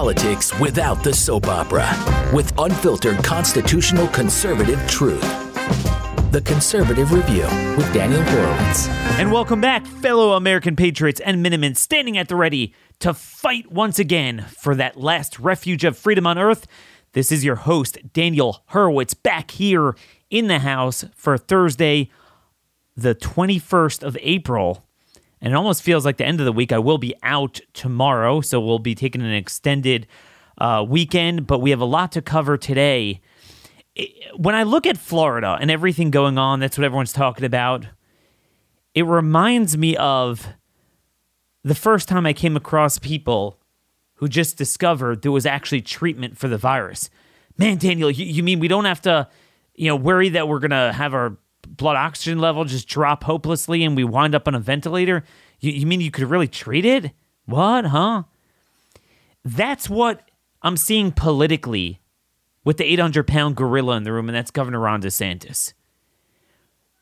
politics without the soap opera with unfiltered constitutional conservative truth. The Conservative Review with Daniel Horowitz. And welcome back, fellow American patriots and Minutemen standing at the ready to fight once again for that last refuge of freedom on earth. This is your host, Daniel Horowitz, back here in the house for Thursday, the 21st of April. And it almost feels like the end of the week. I will be out tomorrow, so we'll be taking an extended uh, weekend, but we have a lot to cover today. When I look at Florida and everything going on, that's what everyone's talking about. It reminds me of the first time I came across people who just discovered there was actually treatment for the virus. Man, Daniel, you, you mean we don't have to, you know, worry that we're gonna have our blood oxygen level just drop hopelessly and we wind up on a ventilator? You, you mean you could really treat it? What, huh? That's what I'm seeing politically with the 800 pound gorilla in the room, and that's Governor Ron DeSantis.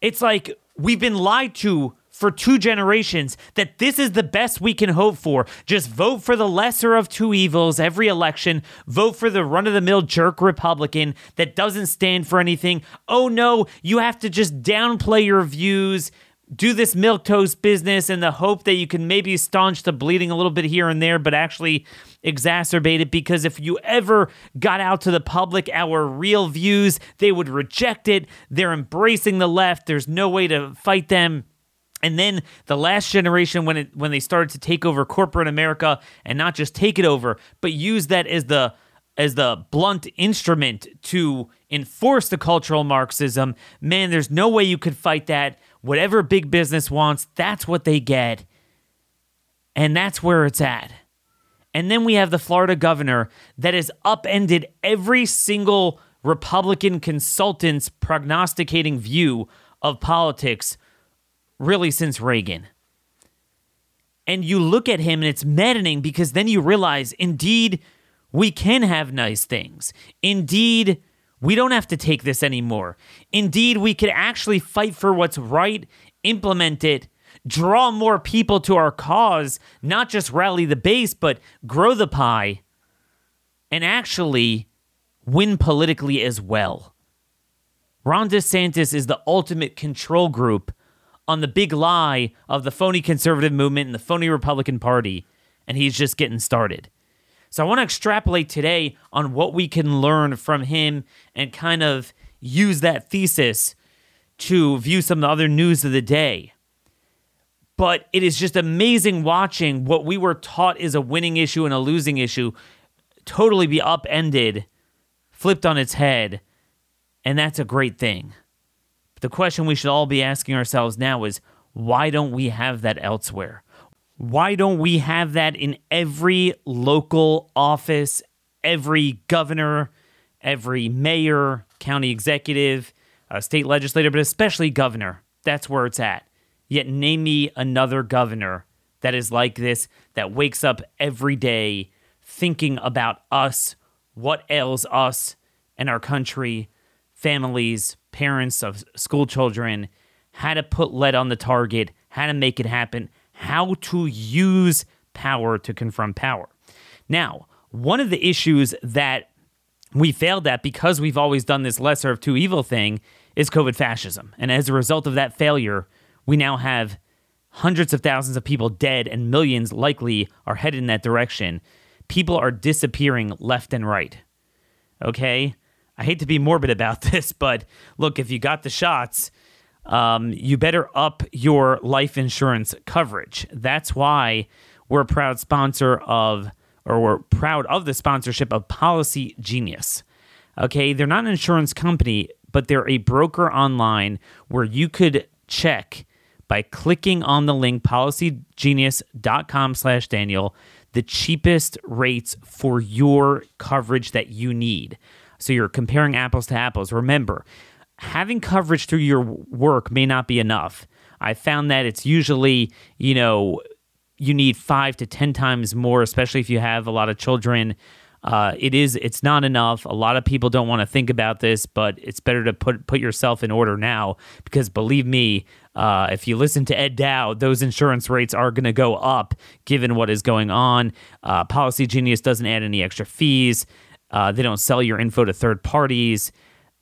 It's like we've been lied to for two generations that this is the best we can hope for. Just vote for the lesser of two evils every election. Vote for the run of the mill jerk Republican that doesn't stand for anything. Oh no, you have to just downplay your views. Do this milquetoast business in the hope that you can maybe staunch the bleeding a little bit here and there, but actually exacerbate it. Because if you ever got out to the public our real views, they would reject it. They're embracing the left. There's no way to fight them. And then the last generation, when it when they started to take over corporate America and not just take it over, but use that as the as the blunt instrument to enforce the cultural Marxism, man, there's no way you could fight that. Whatever big business wants, that's what they get. And that's where it's at. And then we have the Florida governor that has upended every single Republican consultant's prognosticating view of politics really since Reagan. And you look at him and it's maddening because then you realize indeed we can have nice things. Indeed, we don't have to take this anymore. Indeed, we could actually fight for what's right, implement it, draw more people to our cause, not just rally the base, but grow the pie, and actually win politically as well. Ron DeSantis is the ultimate control group on the big lie of the phony conservative movement and the phony Republican Party, and he's just getting started. So I want to extrapolate today on what we can learn from him and kind of use that thesis to view some of the other news of the day. But it is just amazing watching what we were taught is a winning issue and a losing issue totally be upended, flipped on its head, and that's a great thing. The question we should all be asking ourselves now is why don't we have that elsewhere? Why don't we have that in every local office, every governor, every mayor, county executive, uh, state legislator, but especially governor? That's where it's at. Yet, name me another governor that is like this, that wakes up every day thinking about us, what ails us and our country, families, parents of school children, how to put lead on the target, how to make it happen, how to use power to confront power. Now, one of the issues that we failed at because we've always done this lesser of two evil thing is COVID fascism. And as a result of that failure, we now have hundreds of thousands of people dead and millions likely are headed in that direction. People are disappearing left and right. Okay? I hate to be morbid about this, but look, if you got the shots, um, you better up your life insurance coverage. That's why we're a proud sponsor of, or we're proud of the sponsorship of Policy Genius. Okay, they're not an insurance company, but they're a broker online where you could check by clicking on the link policygenius.com slash Daniel the cheapest rates for your coverage that you need. So you're comparing apples to apples. Remember, having coverage through your work may not be enough. I found that it's usually, you know, you need five to 10 times more, especially if you have a lot of children Uh, it is. It's not enough. A lot of people don't want to think about this, but it's better to put put yourself in order now because believe me, uh, if you listen to Ed Dowd those insurance rates are going to go up given what is going on. Uh, Policy Genius doesn't add any extra fees. Uh, they don't sell your info to third parties.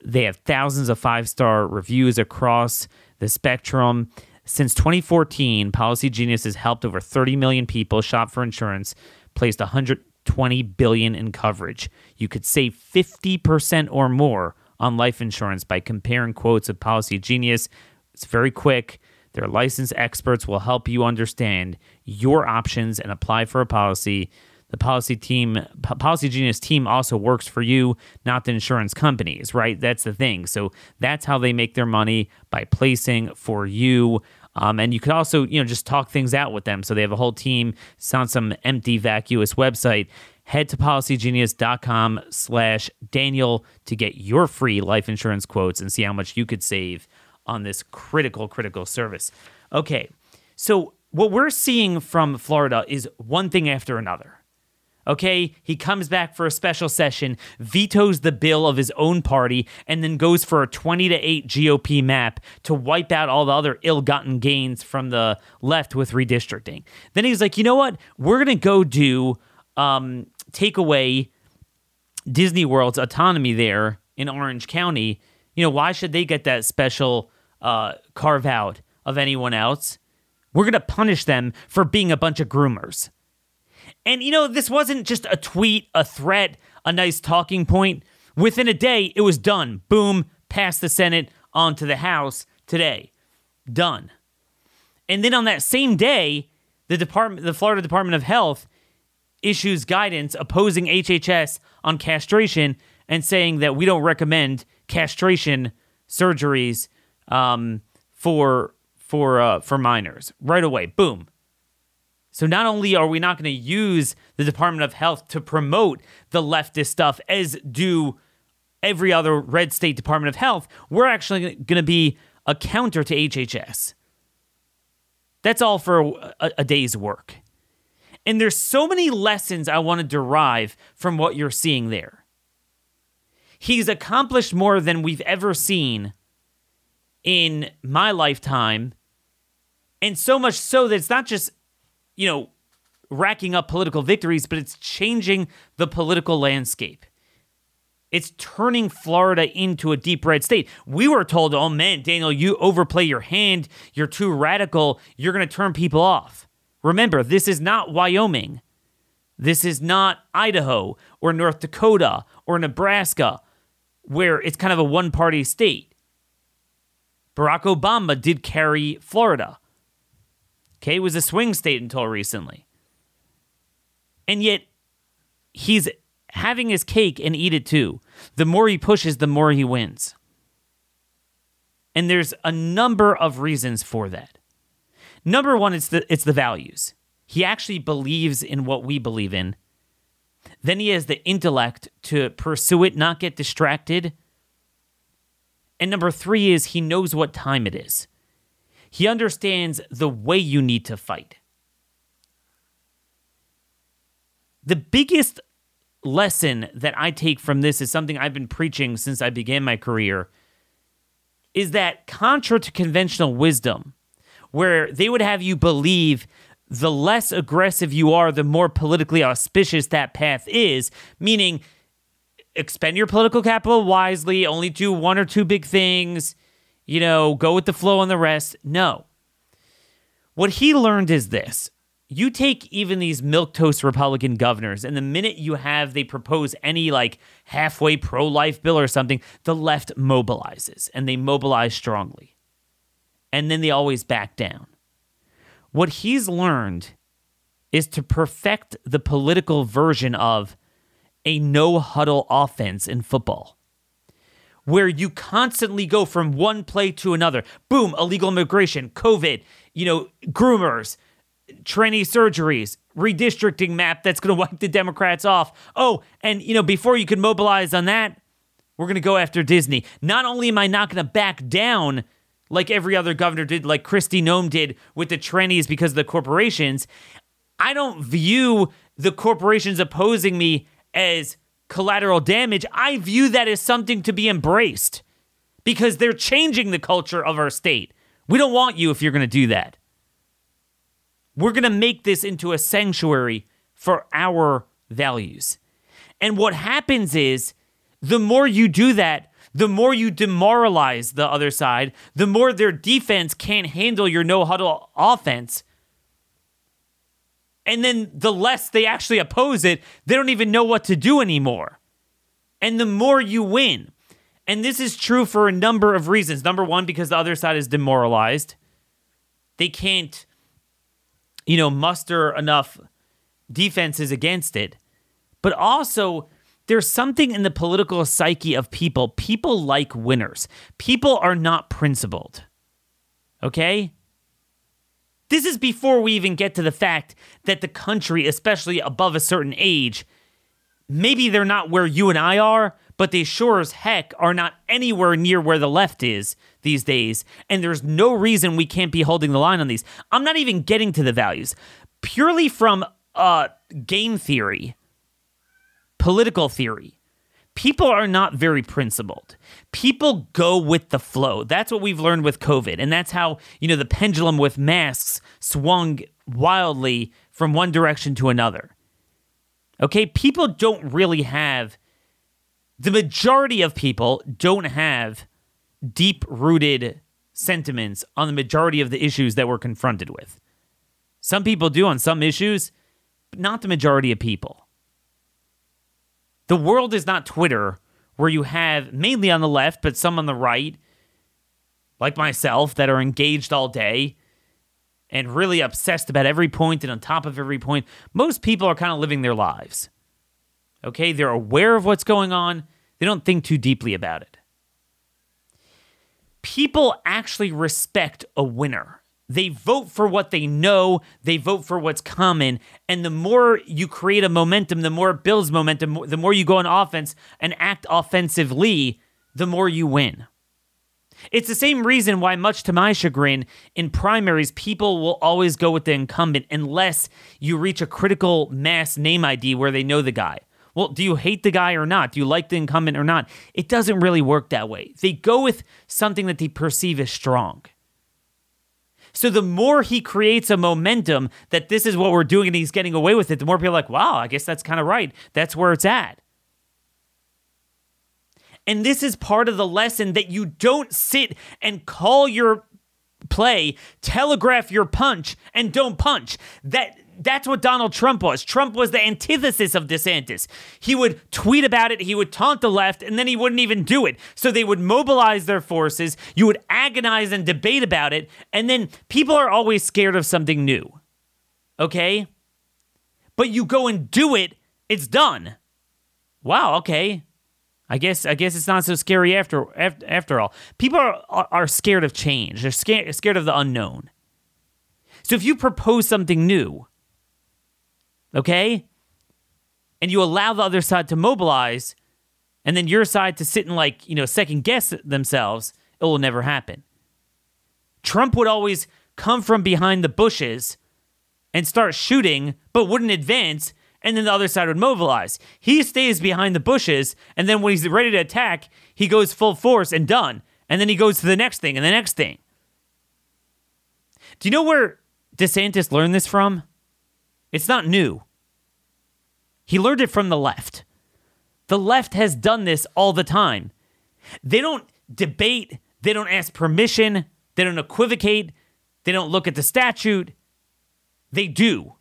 They have thousands of five star reviews across the spectrum. Since 2014, Policy Genius has helped over 30 million people shop for insurance, placed 120 billion in coverage. You could save 50% or more on life insurance by comparing quotes of Policy Genius. It's very quick. Their licensed experts will help you understand your options and apply for a policy. The policy team, Policy Genius team also works for you, not the insurance companies, right? That's the thing. So that's how they make their money by placing for you. Um, and you could also, you know, just talk things out with them. So they have a whole team. It's on some empty, vacuous website. Head to policygenius.com slash Daniel to get your free life insurance quotes and see how much you could save on this critical, critical service. Okay, so what we're seeing from Florida is one thing after another. Okay, he comes back for a special session, vetoes the bill of his own party, and then goes for a 20 to 8 GOP map to wipe out all the other ill gotten gains from the left with redistricting. Then he's like, you know what? We're going to go do, um, take away Disney World's autonomy there in Orange County. You know, why should they get that special uh, carve out of anyone else? We're going to punish them for being a bunch of groomers. And you know, this wasn't just a tweet, a threat, a nice talking point. Within a day, it was done. Boom, passed the Senate onto the House today. Done. And then on that same day, the department the Florida Department of Health issues guidance opposing HHS on castration and saying that we don't recommend castration surgeries um, for for uh, for minors right away. Boom, so not only are we not going to use the Department of Health to promote the leftist stuff as do every other red state Department of Health, we're actually going to be a counter to HHS. That's all for a, a day's work. And there's so many lessons I want to derive from what you're seeing there. He's accomplished more than we've ever seen in my lifetime. And so much so that it's not just you know, racking up political victories, but it's changing the political landscape. It's turning Florida into a deep red state. We were told, oh man, Daniel, you overplay your hand. You're too radical. You're going to turn people off. Remember, this is not Wyoming. This is not Idaho or North Dakota or Nebraska, where it's kind of a one party state. Barack Obama did carry Florida. Okay, was a swing state until recently. And yet, he's having his cake and eat it too. The more he pushes, the more he wins. And there's a number of reasons for that. Number one, it's the it's the values. He actually believes in what we believe in. Then he has the intellect to pursue it, not get distracted. And number three is he knows what time it is. He understands the way you need to fight. The biggest lesson that I take from this is something I've been preaching since I began my career is that contra to conventional wisdom, where they would have you believe the less aggressive you are, the more politically auspicious that path is, meaning expend your political capital wisely, only do one or two big things, you know, go with the flow on the rest. No. What he learned is this you take even these milquetoast Republican governors, and the minute you have they propose any like halfway pro life bill or something, the left mobilizes and they mobilize strongly. And then they always back down. What he's learned is to perfect the political version of a no huddle offense in football where you constantly go from one play to another. Boom, illegal immigration, COVID, you know, groomers, tranny surgeries, redistricting map that's going to wipe the Democrats off. Oh, and you know, before you could mobilize on that, we're going to go after Disney. Not only am I not going to back down like every other governor did, like Kristi Noem did with the trannies because of the corporations, I don't view the corporations opposing me as collateral damage. I view that as something to be embraced because they're changing the culture of our state. We don't want you if you're going to do that. We're going to make this into a sanctuary for our values. And what happens is the more you do that, the more you demoralize the other side, the more their defense can't handle your no huddle offense. And then the less they actually oppose it, they don't even know what to do anymore. And the more you win. And this is true for a number of reasons. Number one, because the other side is demoralized. They can't, you know, muster enough defenses against it. But also, there's something in the political psyche of people. People like winners. People are not principled. Okay? This is before we even get to the fact that the country, especially above a certain age, maybe they're not where you and I are, but they sure as heck are not anywhere near where the left is these days. And there's no reason we can't be holding the line on these. I'm not even getting to the values. Purely from uh, game theory, political theory, people are not very principled. People go with the flow. That's what we've learned with COVID. And that's how, you know, the pendulum with masks swung wildly from one direction to another. Okay, people don't really have the majority of people don't have deep rooted sentiments on the majority of the issues that we're confronted with. Some people do on some issues, but not the majority of people. The world is not Twitter, where you have mainly on the left, but some on the right, like myself, that are engaged all day and really obsessed about every point and on top of every point. Most people are kind of living their lives. Okay, they're aware of what's going on, they don't think too deeply about it. People actually respect a winner. They vote for what they know, they vote for what's common, and the more you create a momentum, the more it builds momentum, the more you go on offense and act offensively, the more you win. It's the same reason why, much to my chagrin, in primaries, people will always go with the incumbent unless you reach a critical mass name ID where they know the guy. Well, do you hate the guy or not? Do you like the incumbent or not? It doesn't really work that way. They go with something that they perceive as strong. So the more he creates a momentum that this is what we're doing and he's getting away with it, the more people are like, wow, I guess that's kind of right. That's where it's at. And this is part of the lesson that you don't sit and call your play, telegraph your punch, and don't punch. That that's what Donald Trump was. Trump was the antithesis of DeSantis. He would tweet about it, he would taunt the left, and then he wouldn't even do it. So they would mobilize their forces, you would agonize and debate about it, and then people are always scared of something new. Okay? But you go and do it, it's done. Wow, okay. I guess I guess it's not so scary after after, after all. People are, are scared of change. They're scared scared of the unknown. So if you propose something new, okay? And you allow the other side to mobilize, and then your side to sit and like, you know, second guess themselves, it will never happen. Trump would always come from behind the bushes and start shooting, but wouldn't advance, and then the other side would mobilize. He stays behind the bushes, and then when he's ready to attack, he goes full force and done. And then he goes to the next thing and the next thing. Do you know where DeSantis learned this from? It's not new. He learned it from the left. The left has done this all the time. They don't debate, they don't ask permission, they don't equivocate, they don't look at the statute. They do.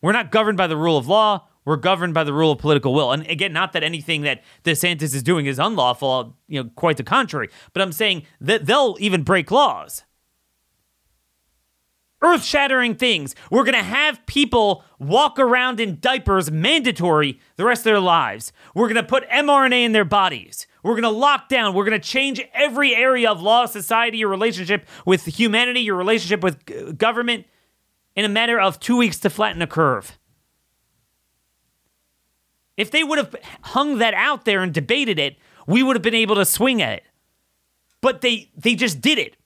We're not governed by the rule of law. We're governed by the rule of political will. And again, not that anything that DeSantis is doing is unlawful, you know, quite the contrary. But I'm saying that they'll even break laws earth shattering things. We're going to have people walk around in diapers mandatory the rest of their lives. We're going to put mRNA in their bodies. We're going to lock down. We're going to change every area of law, society, your relationship with humanity, your relationship with government in a matter of two weeks to flatten a curve. If they would have hung that out there and debated it, we would have been able to swing at it. But they they just did it.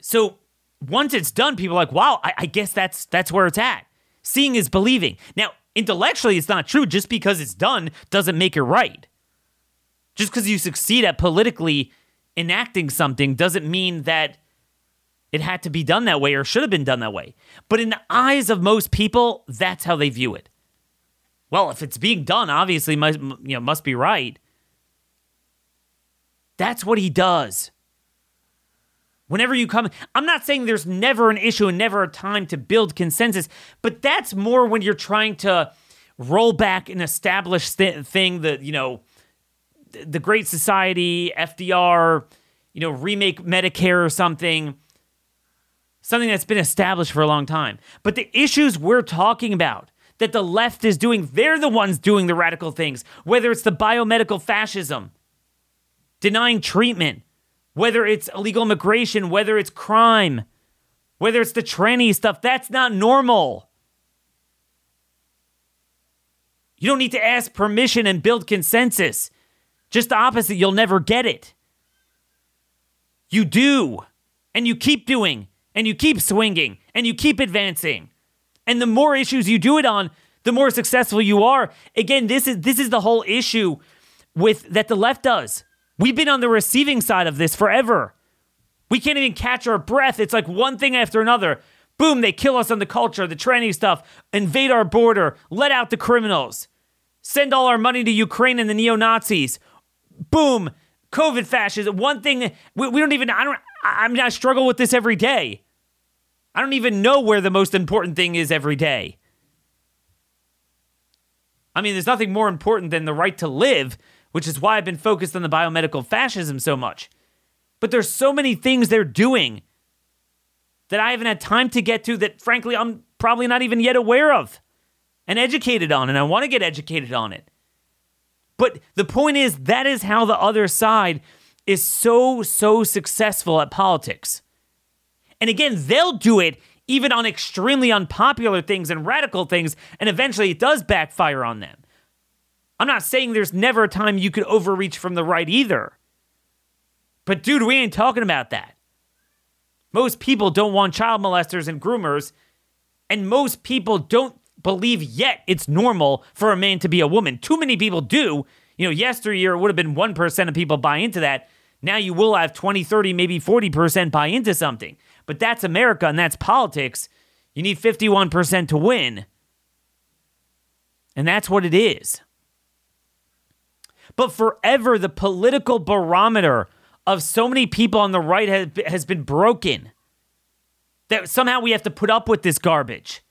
So once it's done, people are like, wow, I, I guess that's that's where it's at. Seeing is believing. Now, Intellectually, it's not true. Just because it's done doesn't make it right. Just because you succeed at politically enacting something doesn't mean that it had to be done that way or should have been done that way. But in the eyes of most people, that's how they view it. Well, if it's being done, obviously must you know must be right. That's what he does. Whenever you come, I'm not saying there's never an issue and never a time to build consensus, but that's more when you're trying to roll back an established th- thing that, you know, the Great Society, FDR, you know, remake Medicare or something, something that's been established for a long time. But the issues we're talking about that the left is doing, they're the ones doing the radical things, whether it's the biomedical fascism, denying treatment, whether it's illegal immigration, whether it's crime, whether it's the tranny stuff, that's not normal. You don't need to ask permission and build consensus. Just the opposite, you'll never get it. You do, and you keep doing, and you keep swinging, and you keep advancing. And the more issues you do it on, the more successful you are. Again, this is this is the whole issue with that the left does. We've been on the receiving side of this forever. We can't even catch our breath. It's like one thing after another. Boom, they kill us on the culture, the training stuff, invade our border, let out the criminals, send all our money to Ukraine and the neo Nazis. Boom, COVID fascism. One thing we, we don't even, I don't, I, I mean, I struggle with this every day. I don't even know where the most important thing is every day. I mean, there's nothing more important than the right to live, which is why I've been focused on the biomedical fascism so much. But there's so many things they're doing that I haven't had time to get to that, frankly, I'm probably not even yet aware of and educated on, and I want to get educated on it. But the point is, that is how the other side is so, so successful at politics. And again, they'll do it even on extremely unpopular things and radical things, and eventually it does backfire on them. I'm not saying there's never a time you could overreach from the right either. But dude, we ain't talking about that. Most people don't want child molesters and groomers, and most people don't believe yet it's normal for a man to be a woman. Too many people do. You know, yesteryear it would have been 1% of people buy into that. Now you will have 20, 30, maybe 40% buy into something. But that's America and that's politics. You need 51% to win. And that's what it is. But forever, the political barometer of so many people on the right has, has been broken. That somehow we have to put up with this garbage.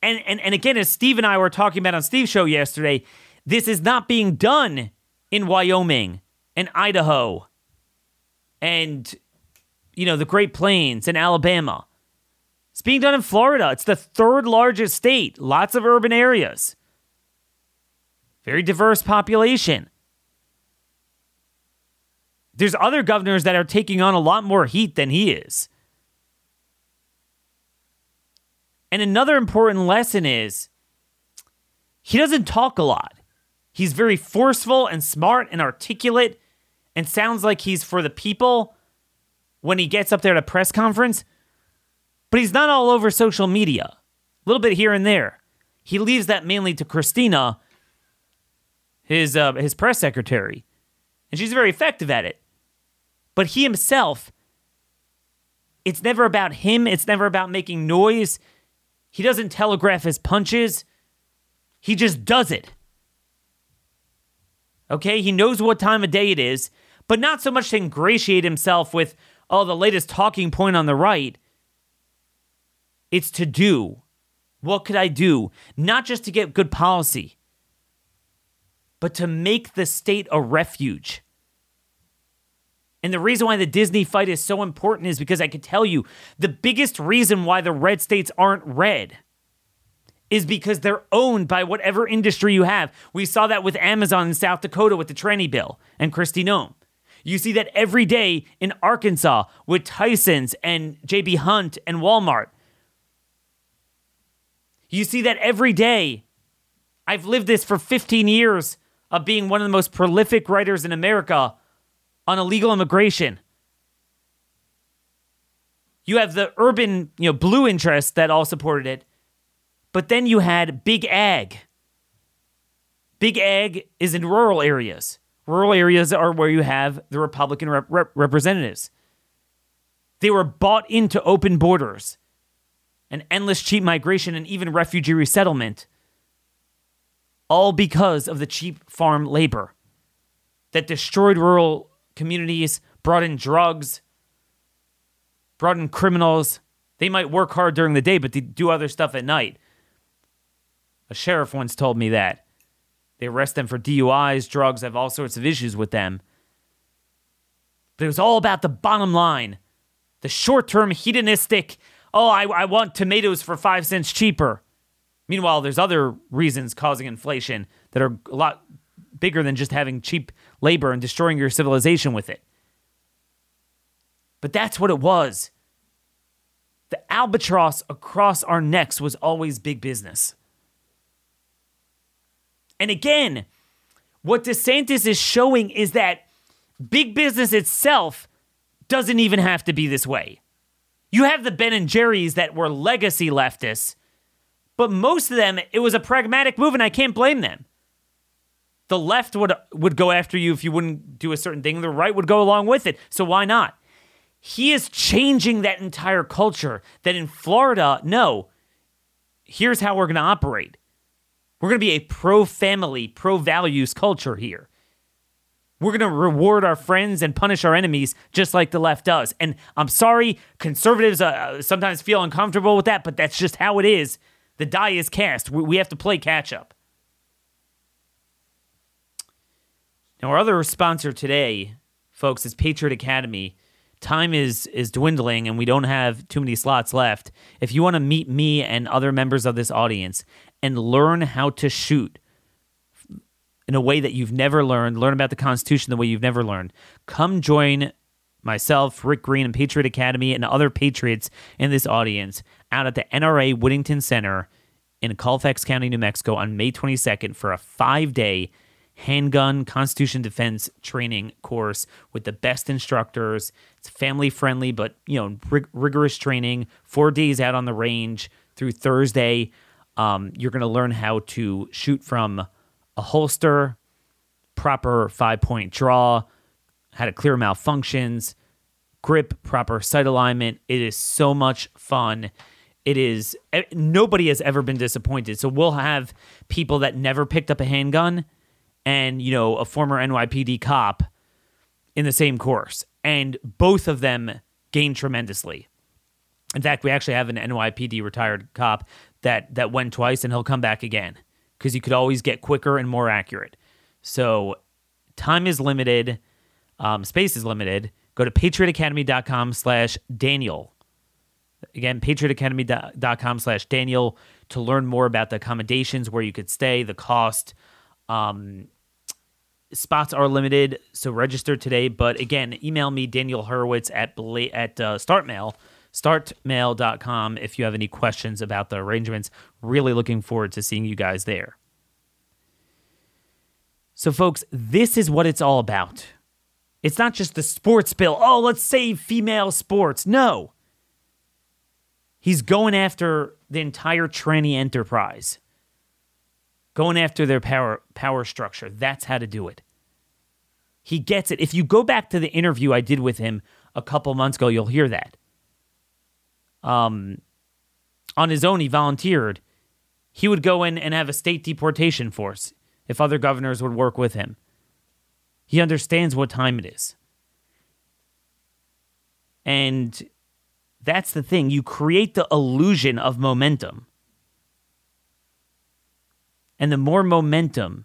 And, and, and again, as Steve and I were talking about on Steve's show yesterday, this is not being done in Wyoming and Idaho and, you know, the Great Plains and Alabama. It's being done in Florida. It's the third largest state, lots of urban areas. Very diverse population. There's other governors that are taking on a lot more heat than he is. And another important lesson is he doesn't talk a lot. He's very forceful and smart and articulate and sounds like he's for the people when he gets up there at a press conference. But he's not all over social media, a little bit here and there. He leaves that mainly to Christina, his uh, his press secretary, and she's very effective at it. But he himself, it's never about him. It's never about making noise. He doesn't telegraph his punches. He just does it. Okay, he knows what time of day it is, but not so much to ingratiate himself with, oh, the latest talking point on the right. It's to do. What could I do? Not just to get good policy, but to make the state a refuge. And the reason why the Disney fight is so important is because I can tell you the biggest reason why the red states aren't red is because they're owned by whatever industry you have. We saw that with Amazon in South Dakota with the tranny bill and Kristi Noem. You see that every day in Arkansas with Tyson's and JB Hunt and Walmart. You see that every day. I've lived this for 15 years of being one of the most prolific writers in America on illegal immigration. You have the urban, you know, blue interests that all supported it. But then you had Big Ag. Big Ag is in rural areas. Rural areas are where you have the Republican rep- rep- representatives. They were bought into open borders and endless cheap migration and even refugee resettlement, all because of the cheap farm labor that destroyed rural communities, brought in drugs, brought in criminals. They might work hard during the day, but they do other stuff at night. A sheriff once told me that. They arrest them for DUIs, drugs, have all sorts of issues with them. But it was all about the bottom line the short term hedonistic, oh, I, I want tomatoes for five cents cheaper. Meanwhile, there's other reasons causing inflation that are a lot bigger than just having cheap labor and destroying your civilization with it. But that's what it was. The albatross across our necks was always big business. And again, what DeSantis is showing is that big business itself doesn't even have to be this way. You have the Ben and Jerry's that were legacy leftists, but most of them, it was a pragmatic move, and I can't blame them. The left would would go after you if you wouldn't do a certain thing. The right would go along with it. So why not? He is changing that entire culture. That in Florida, no, here's how we're going to operate. We're going to be a pro family, pro values culture here. We're going to reward our friends and punish our enemies just like the left does. And I'm sorry, conservatives uh, sometimes feel uncomfortable with that, but that's just how it is. The die is cast. We, have to play catch up. Now, our other sponsor today, folks, is Patriot Academy. Time is is dwindling, and we don't have too many slots left. If you want to meet me and other members of this audience and learn how to shoot in a way that you've never learned, learn about the Constitution the way you've never learned, come join myself, Rick Green, and Patriot Academy, and other patriots in this audience out at the NRA Whittington Center in Colfax County, New Mexico on May 22nd for a five day handgun Constitution defense training course with the best instructors. It's family friendly, but you know rig- rigorous training. Four days out on the range through Thursday. Um, you're going to learn how to shoot from a holster, proper five point draw, how to clear malfunctions, grip, proper sight alignment. It is so much fun. It is nobody has ever been disappointed. So we'll have people that never picked up a handgun and, you know, a former NYPD cop in the same course. And both of them gain tremendously. In fact, we actually have an NYPD retired cop that that went twice and he'll come back again because you could always get quicker and more accurate. So time is limited, um, space is limited. Go to patriotacademy.com slash Daniel. Again, patriotacademy.com slash Daniel to learn more about the accommodations, where you could stay, the cost. Um, spots are limited, so register today. But again, email me, Daniel Horowitz at, at uh, StartMail startmail.com if you have any questions about the arrangements. Really looking forward to seeing you guys there. So, folks, this is what it's all about. It's not just the sports bill. Oh, let's save female sports. No. He's going after the entire tranny enterprise, going after their power, power structure. That's how to do it. He gets it. If you go back to the interview I did with him a couple months ago, you'll hear that um, on his own, he volunteered. He would go in and have a state deportation force if other governors would work with him. He understands what time it is. And that's the thing. You create the illusion of momentum. And the more momentum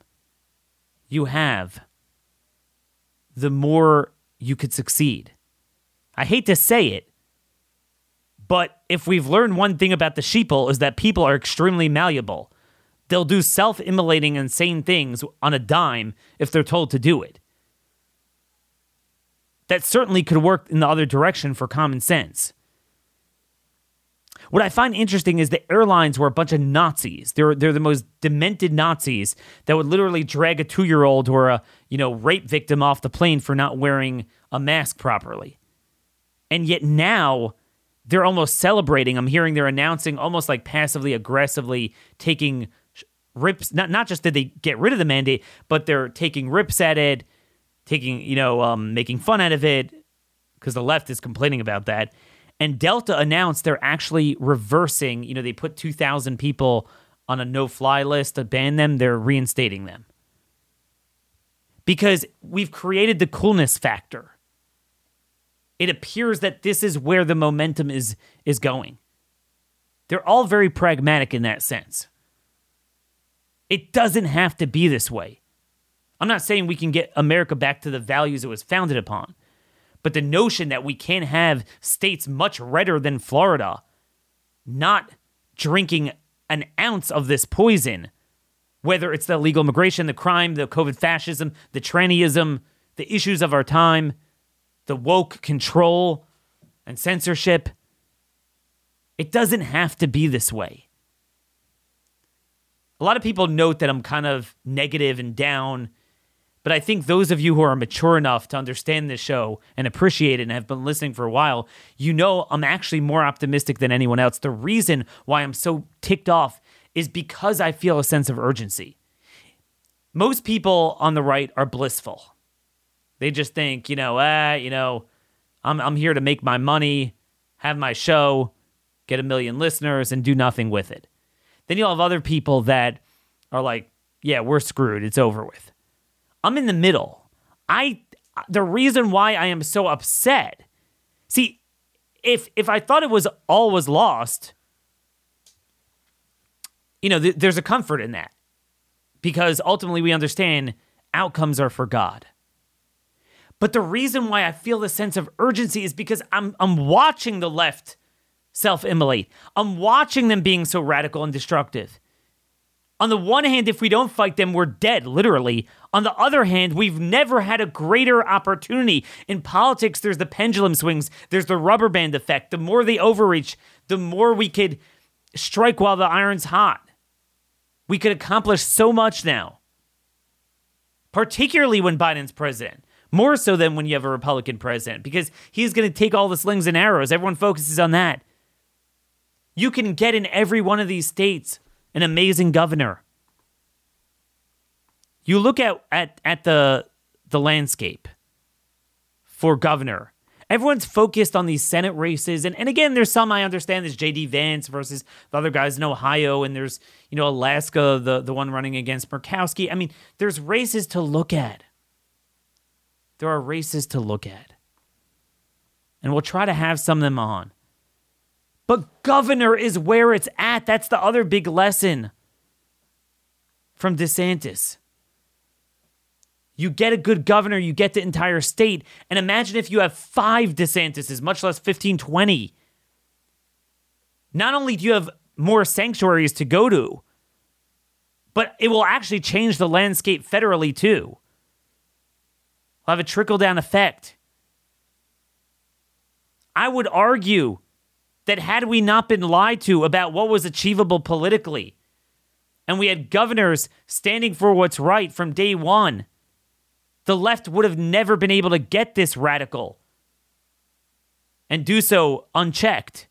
you have, the more you could succeed. I hate to say it, but if we've learned one thing about the sheeple is that people are extremely malleable. They'll do self-immolating insane things on a dime if they're told to do it. That certainly could work in the other direction for common sense. What I find interesting is the airlines were a bunch of Nazis. They're they're the most demented Nazis that would literally drag a two year old or a you know rape victim off the plane for not wearing a mask properly. And yet now they're almost celebrating. I'm hearing they're announcing almost like passively aggressively taking rips. Not not just did they get rid of the mandate, but they're taking rips at it, taking you know um, making fun out of it because the left is complaining about that. And Delta announced they're actually reversing. You know, they put 2,000 people on a no-fly list to ban them. They're reinstating them because we've created the coolness factor it appears that this is where the momentum is is going. They're all very pragmatic in that sense. It doesn't have to be this way. I'm not saying we can get America back to the values it was founded upon, but the notion that we can have states much redder than Florida not drinking an ounce of this poison, whether it's the illegal immigration, the crime, the COVID fascism, the trannyism, the issues of our time, the woke control and censorship. It doesn't have to be this way. A lot of people note that I'm kind of negative and down, but I think those of you who are mature enough to understand this show and appreciate it and have been listening for a while, you know I'm actually more optimistic than anyone else. The reason why I'm so ticked off is because I feel a sense of urgency. Most people on the right are blissful. They just think, you know, ah, you know, I'm I'm here to make my money, have my show, get a million listeners, and do nothing with it. Then you'll have other people that are like, yeah, we're screwed. It's over with. I'm in the middle. I the reason why I am so upset. See, if if I thought it was all was lost, you know, th- there's a comfort in that. Because ultimately we understand outcomes are for God. But the reason why I feel the sense of urgency is because I'm I'm watching the left self-immolate. I'm watching them being so radical and destructive. On the one hand, if we don't fight them, we're dead, literally. On the other hand, we've never had a greater opportunity. In politics, there's the pendulum swings, there's the rubber band effect. The more they overreach, the more we could strike while the iron's hot. We could accomplish so much now, particularly when Biden's president. More so than when you have a Republican president, because he's going to take all the slings and arrows. Everyone focuses on that. You can get in every one of these states an amazing governor. You look at, at, at the, the landscape for governor. Everyone's focused on these Senate races. And, and again, there's some I understand. There's J.D. Vance versus the other guys in Ohio. And there's, you know, Alaska, the, the one running against Murkowski. I mean, there's races to look at. There are races to look at. And we'll try to have some of them on. But governor is where it's at. That's the other big lesson from DeSantis. You get a good governor, you get the entire state. And imagine if you have five DeSantises, much less 15, 20. Not only do you have more sanctuaries to go to, but it will actually change the landscape federally too will have a trickle down effect. I would argue that had we not been lied to about what was achievable politically, and we had governors standing for what's right from day one, the left would have never been able to get this radical and do so unchecked.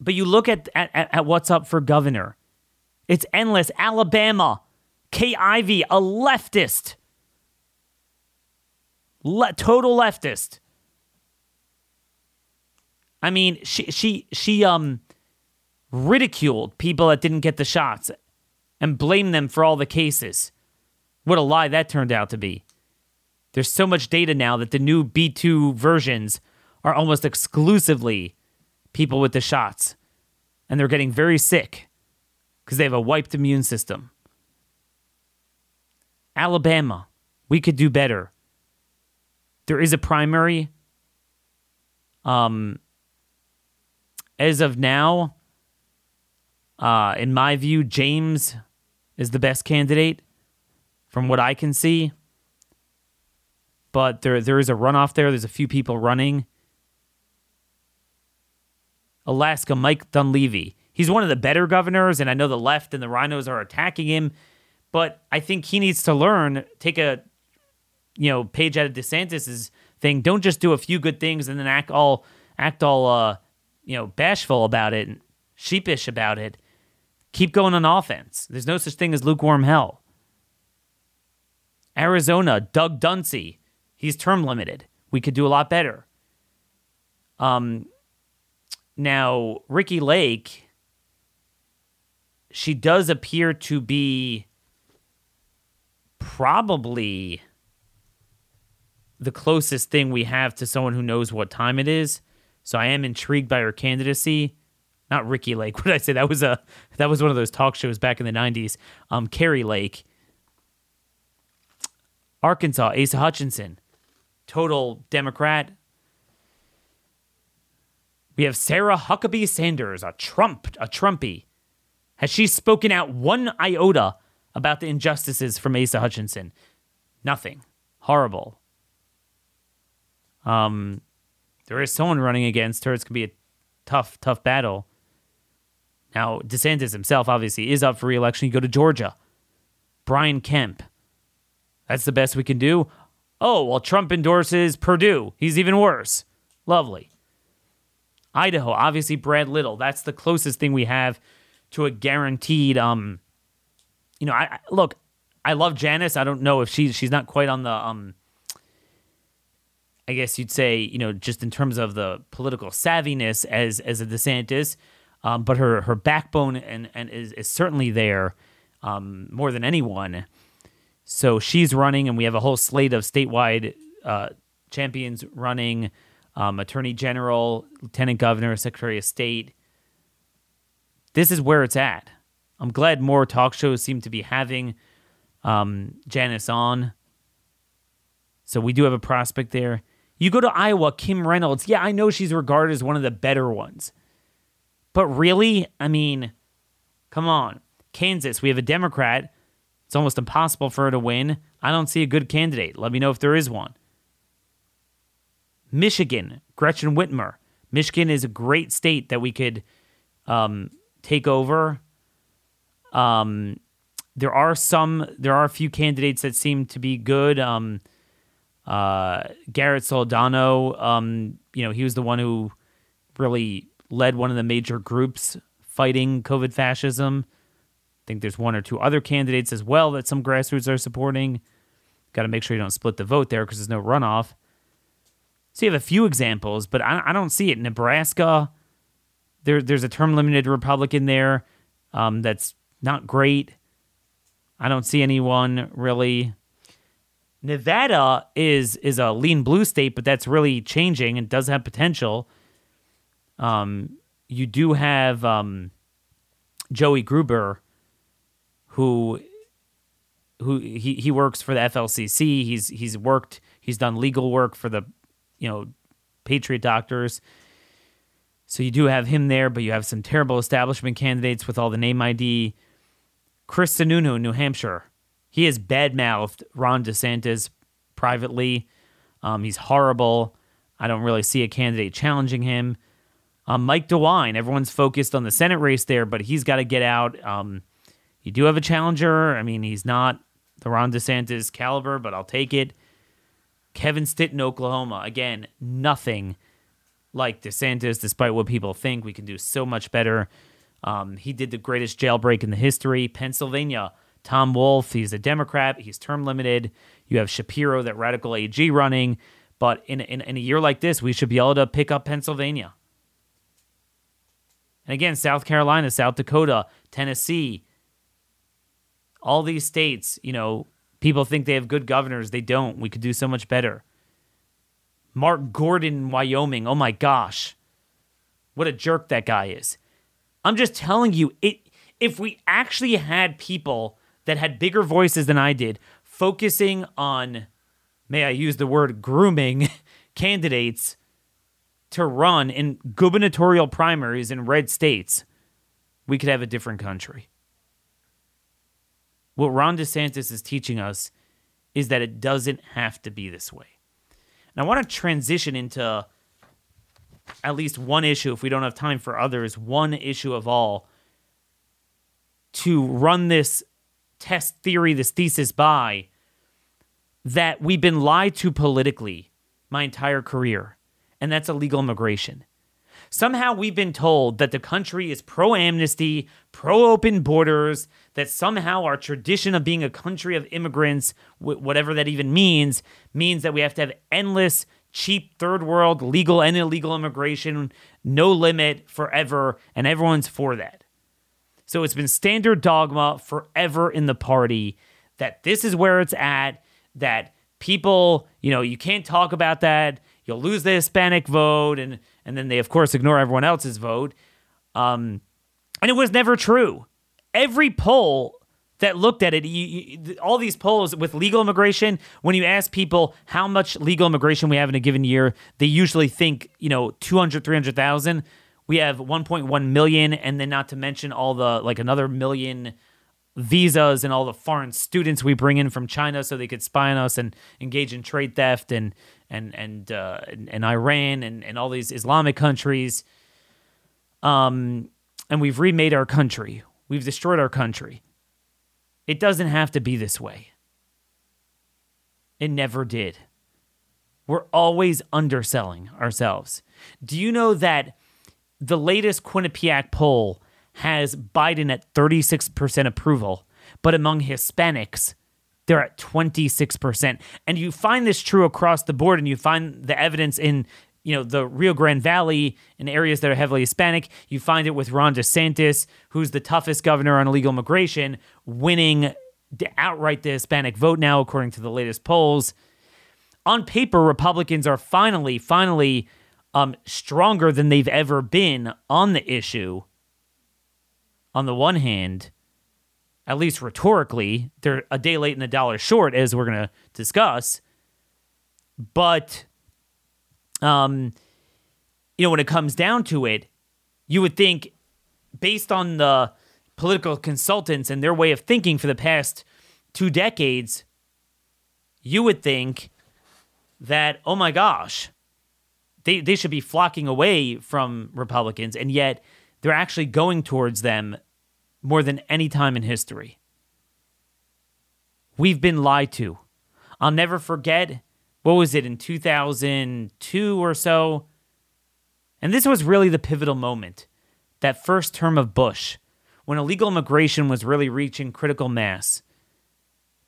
But you look at, at, at what's up for governor. It's endless. Alabama, Kay Ivey, a leftist Le- total leftist. I mean, she she she um ridiculed people that didn't get the shots and blamed them for all the cases. What a lie that turned out to be. There's so much data now that the new B2 versions are almost exclusively people with the shots. And they're getting very sick because they have a wiped immune system. Alabama, we could do better. There is a primary. Um, as of now, uh, in my view, James is the best candidate from what I can see. But there there is a runoff there. There's a few people running. Alaska, Mike Dunleavy. He's one of the better governors, and I know the left and the RINOs are attacking him. But I think he needs to learn, take a you know, page out of DeSantis's thing. Don't just do a few good things and then act all act all uh, you know, bashful about it and sheepish about it. Keep going on offense. There's no such thing as lukewarm hell. Arizona, Doug Ducey, he's term limited. We could do a lot better. Um, now Kari Lake, she does appear to be probably the closest thing we have to someone who knows what time it is. So I am intrigued by her candidacy. Not Ricki Lake. What did I say? That was a that was one of those talk shows back in the '90s. Um, Kari Lake, Arkansas, Asa Hutchinson, total Democrat. We have Sarah Huckabee Sanders, a Trump, a Trumpy. Has she spoken out one iota about the injustices from Asa Hutchinson? Nothing. Horrible. Um, there is someone running against her. It's gonna be a tough, tough battle. Now, DeSantis himself obviously is up for reelection. You go to Georgia. Brian Kemp. That's the best we can do. Oh, well, Trump endorses Perdue. He's even worse. Lovely. Idaho, obviously Brad Little. That's the closest thing we have to a guaranteed um you know, I look, I love Janice. I don't know if she's she's not quite on the um I guess you'd say, you know, just in terms of the political savviness as as a DeSantis, um, but her her backbone and and is, is certainly there um, more than anyone. So she's running, and we have a whole slate of statewide uh, champions running, um, attorney general, lieutenant governor, secretary of state. This is where it's at. I'm glad more talk shows seem to be having um, Janice on. So we do have a prospect there. You go to Iowa, Kim Reynolds. Yeah, I know she's regarded as one of the better ones. But really, I mean, come on. Kansas, we have a Democrat it's almost impossible for her to win. I don't see a good candidate. Let me know if there is one. Michigan, Gretchen Whitmer. Michigan is a great state that we could um, take over. Um, there are some, there are a few candidates that seem to be good. Um, uh, Garrett Soldano, um, you know, he was the one who really led one of the major groups fighting COVID fascism I think there's one or two other candidates as well that some grassroots are supporting. Got to make sure you don't split the vote there because there's no runoff. So you have a few examples, but I, I don't see it. Nebraska, there, there's a term limited Republican there um, that's not great. I don't see anyone really. Nevada is is a lean blue state, but that's really changing and does have potential. Um, you do have um, Joey Gruber, who who he, he works for the FLCC. He's he's worked he's done legal work for the you know Patriot doctors. So you do have him there, but you have some terrible establishment candidates with all the name ID. Chris Sununu, New Hampshire, he has badmouthed Ron DeSantis privately. Um, he's horrible. I don't really see a candidate challenging him. Um, Mike DeWine, everyone's focused on the Senate race there, but he's got to get out. Um, you do have a challenger. I mean, he's not the Ron DeSantis caliber, but I'll take it. Kevin Stitt Oklahoma. Again, nothing like DeSantis, despite what people think. We can do so much better. Um, he did the greatest jailbreak in the history. Pennsylvania, Tom Wolf. He's a Democrat. He's term limited. You have Shapiro, that radical AG running. But in, in, in a year like this, we should be able to pick up Pennsylvania. And again, South Carolina, South Dakota, Tennessee, all these states, you know, people think they have good governors. They don't. We could do so much better. Mark Gordon, Wyoming. Oh my gosh. What a jerk that guy is. I'm just telling you, it if we actually had people that had bigger voices than I did focusing on may I use the word grooming candidates to run in gubernatorial primaries in red states, we could have a different country. What Ron DeSantis is teaching us is that it doesn't have to be this way. And I want to transition into at least one issue, if we don't have time for others, one issue of all, to run this test theory, this thesis by that we've been lied to politically my entire career. and that's illegal immigration. Somehow we've been told that the country is pro amnesty, pro open borders, that somehow our tradition of being a country of immigrants, whatever that even means, means that we have to have endless, cheap, third world, legal and illegal immigration, no limit forever, and everyone's for that. So it's been standard dogma forever in the party that this is where it's at, that people, you know, you can't talk about that. You'll lose the Hispanic vote, and and then they of course ignore everyone else's vote. Um, and it was never true. Every poll that looked at it, you, you, all these polls with legal immigration, when you ask people how much legal immigration we have in a given year, they usually think, you know, 200, 300,000. We have 1.1 million, and then not to mention all the, like another million visas and all the foreign students we bring in from China so they could spy on us and engage in trade theft and and and uh, and, and, Iran and, and all these Islamic countries. Um, and we've remade our country. We've destroyed our country. It doesn't have to be this way. It never did. We're always underselling ourselves. Do you know that the latest Quinnipiac poll has Biden at 36% approval, but among Hispanics, they're at 26%. And you find this true across the board, and you find the evidence in you know the Rio Grande Valley in areas that are heavily Hispanic. You find it with Ron DeSantis, who's the toughest governor on illegal immigration, winning outright the Hispanic vote now, according to the latest polls. On paper, Republicans are finally, finally um, stronger than they've ever been on the issue on the one hand, at least rhetorically, they're a day late and a dollar short, as we're going to discuss. But, um, you know, when it comes down to it, you would think, based on the political consultants and their way of thinking for the past two decades, you would think that, oh my gosh, they, they should be flocking away from Republicans. And yet they're actually going towards them more than any time in history. We've been lied to. I'll never forget, what was it, in 2002 or so? And this was really the pivotal moment that first term of Bush, when illegal immigration was really reaching critical mass.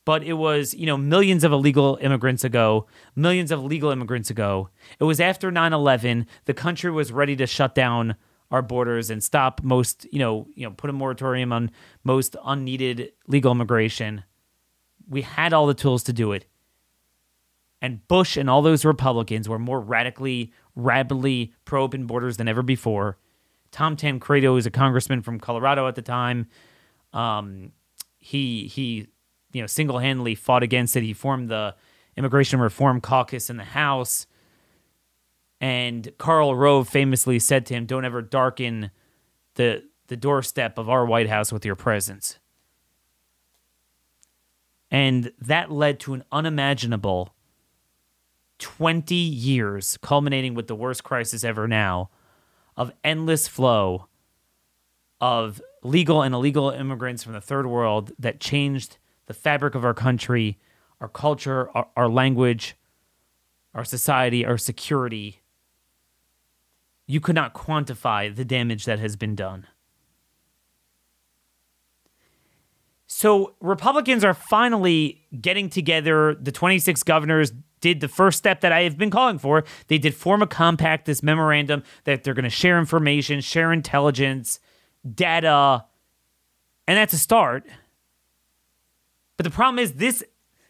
But it was, you know, millions of illegal immigrants ago, millions of legal immigrants ago. It was after 9 11. The country was ready to shut down our borders and stop most, you know, you know, put a moratorium on most unneeded legal immigration. We had all the tools to do it. And Bush and all those Republicans were more radically, rapidly pro open borders than ever before. Tom Tancredo was a congressman from Colorado at the time. Um, he he, you know, single handedly fought against it. He formed the Immigration Reform Caucus in the House. And Karl Rove famously said to him, Don't ever darken the, the doorstep of our White House with your presence. And that led to an unimaginable 20 years, culminating with the worst crisis ever now, of endless flow of legal and illegal immigrants from the third world that changed the fabric of our country, our culture, our, our language, our society, our security, you could not quantify the damage that has been done. So, Republicans are finally getting together. The 26 governors did the first step that I have been calling for. They did form a compact, this memorandum that they're going to share information, share intelligence, data, and that's a start. But the problem is, this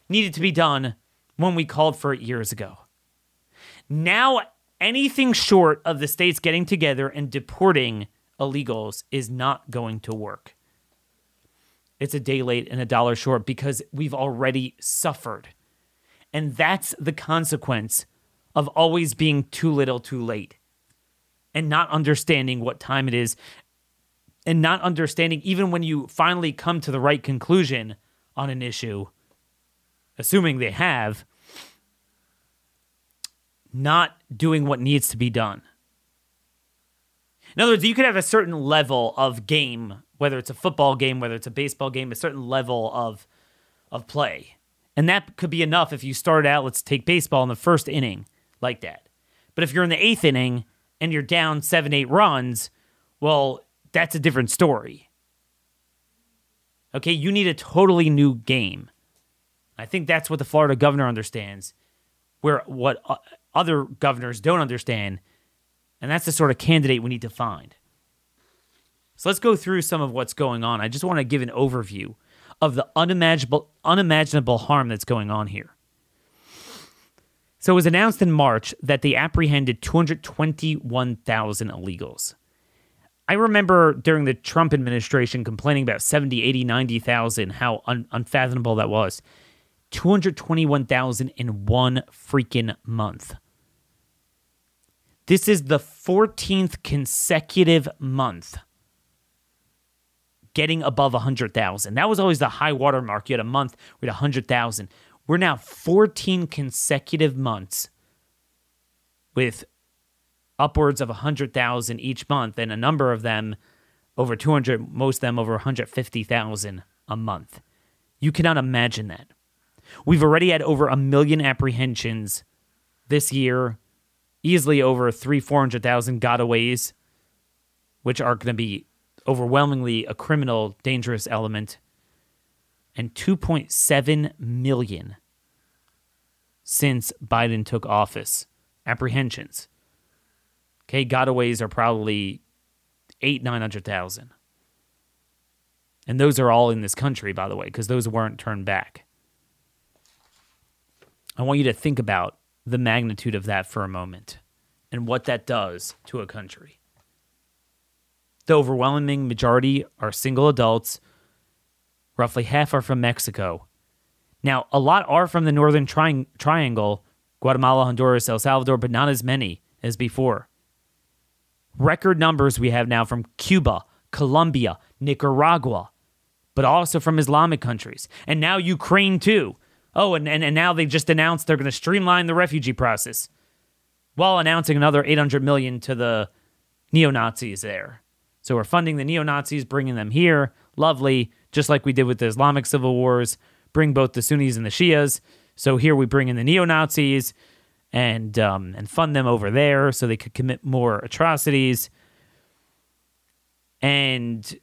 needed to be done when we called for it years ago. Now, anything short of the states getting together and deporting illegals is not going to work. It's a day late and a dollar short because we've already suffered. And that's the consequence of always being too little too late and not understanding what time it is and not understanding even when you finally come to the right conclusion on an issue, assuming they have, not doing what needs to be done. In other words, you could have a certain level of game, whether it's a football game, whether it's a baseball game, a certain level of of play. And that could be enough if you started out, let's take baseball in the first inning like that. But if you're in the eighth inning and you're down seven, eight runs, well, that's a different story. Okay, you need a totally new game. I think that's what the Florida governor understands, where what uh, other governors don't understand. And that's the sort of candidate we need to find. So let's go through some of what's going on. I just want to give an overview of the unimaginable unimaginable harm that's going on here. So it was announced in March that they apprehended 221,000 illegals. I remember during the Trump administration complaining about 70, 80, 90,000, how un- unfathomable that was. 221,000 in one freaking month. This is the 14th consecutive month getting above 100,000. That was always the high water mark. You had a month with 100,000. We're now 14 consecutive months with upwards of 100,000 each month, and a number of them over 200, most of them over 150,000 a month. You cannot imagine that. We've already had over a million apprehensions this year, easily over three, 400,000 gotaways, which are going to be overwhelmingly a criminal, dangerous element, and 2.7 million since Biden took office. Apprehensions. Okay, gotaways are probably eight, 900,000. And those are all in this country, by the way, because those weren't turned back. I want you to think about the magnitude of that for a moment and what that does to a country. The overwhelming majority are single adults. Roughly half are from Mexico. Now, a lot are from the Northern tri- Triangle Guatemala, Honduras, El Salvador, but not as many as before. Record numbers we have now from Cuba, Colombia, Nicaragua, but also from Islamic countries. And now Ukraine, too. Oh, and, and, and now they just announced they're going to streamline the refugee process while announcing another 800 million to the neo-Nazis there. So we're funding the neo-Nazis, bringing them here. Lovely, just like we did with the Islamic civil wars, bring both the Sunnis and the Shias. So here we bring in the neo-Nazis and um, and fund them over there so they could commit more atrocities. And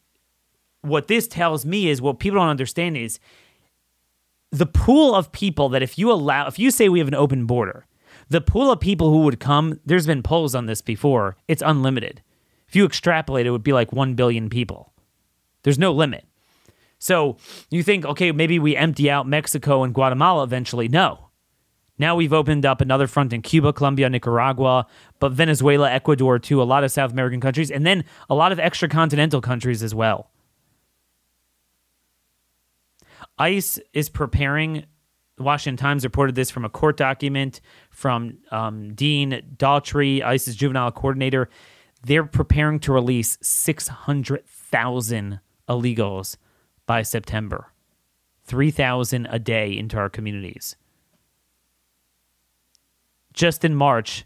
what this tells me is what people don't understand is the pool of people that if you allow, if you say we have an open border, the pool of people who would come, there's been polls on this before, it's unlimited. If you extrapolate, it would be like 1 billion people. There's no limit. So you think, okay, maybe we empty out Mexico and Guatemala eventually. No. Now we've opened up another front in Cuba, Colombia, Nicaragua, but Venezuela, Ecuador, too, a lot of South American countries, and then a lot of extra continental countries as well. ICE is preparing. The Washington Times reported this from a court document from um, Deane Dougherty, ICE's juvenile coordinator. They're preparing to release 600,000 illegals by September, 3,000 a day into our communities. Just in March,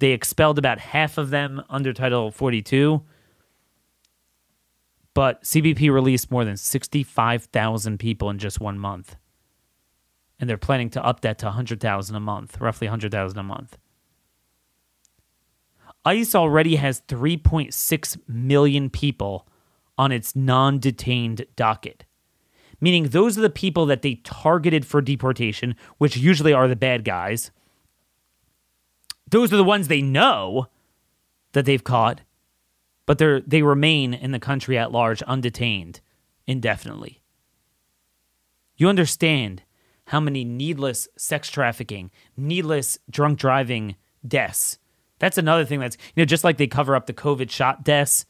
they expelled about half of them under Title 42 but CBP released more than 65,000 people in just one month. And they're planning to up that to 100,000 a month, roughly 100,000 a month. ICE already has 3.6 million people on its non detained docket, meaning those are the people that they targeted for deportation, which usually are the bad guys. Those are the ones they know that they've caught but they they remain in the country at large undetained indefinitely. You understand how many needless sex trafficking, needless drunk driving deaths. That's another thing that's, you know, just like they cover up the COVID shot deaths,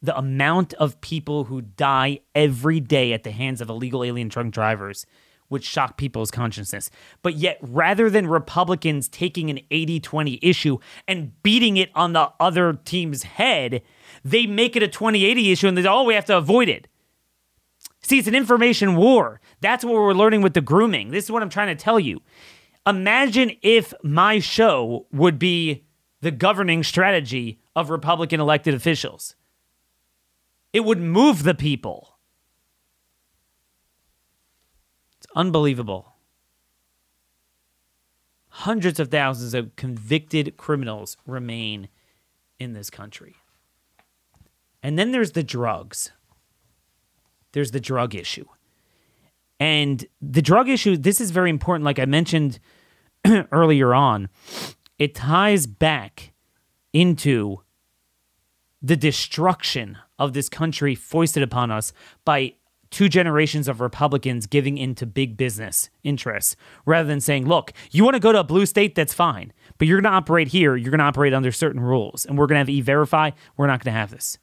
the amount of people who die every day at the hands of illegal alien drunk drivers would shock people's consciousness. But yet, rather than Republicans taking an 80 20 issue and beating it on the other team's head, they make it a 2080 issue and they say, oh, we have to avoid it. See, it's an information war. That's what we're learning with the grooming. This is what I'm trying to tell you. Imagine if my show would be the governing strategy of Republican elected officials. It would move the people. Unbelievable. hundreds of thousands of convicted criminals remain in this country. And then there's the drugs. There's the drug issue. And the drug issue, this is very important. Like I mentioned earlier on, it ties back into the destruction of this country foisted upon us by two generations of Republicans giving into big business interests rather than saying, look, you want to go to a blue state, that's fine, but you're going to operate here, you're going to operate under certain rules, and we're going to have e verify, we're not going to have this.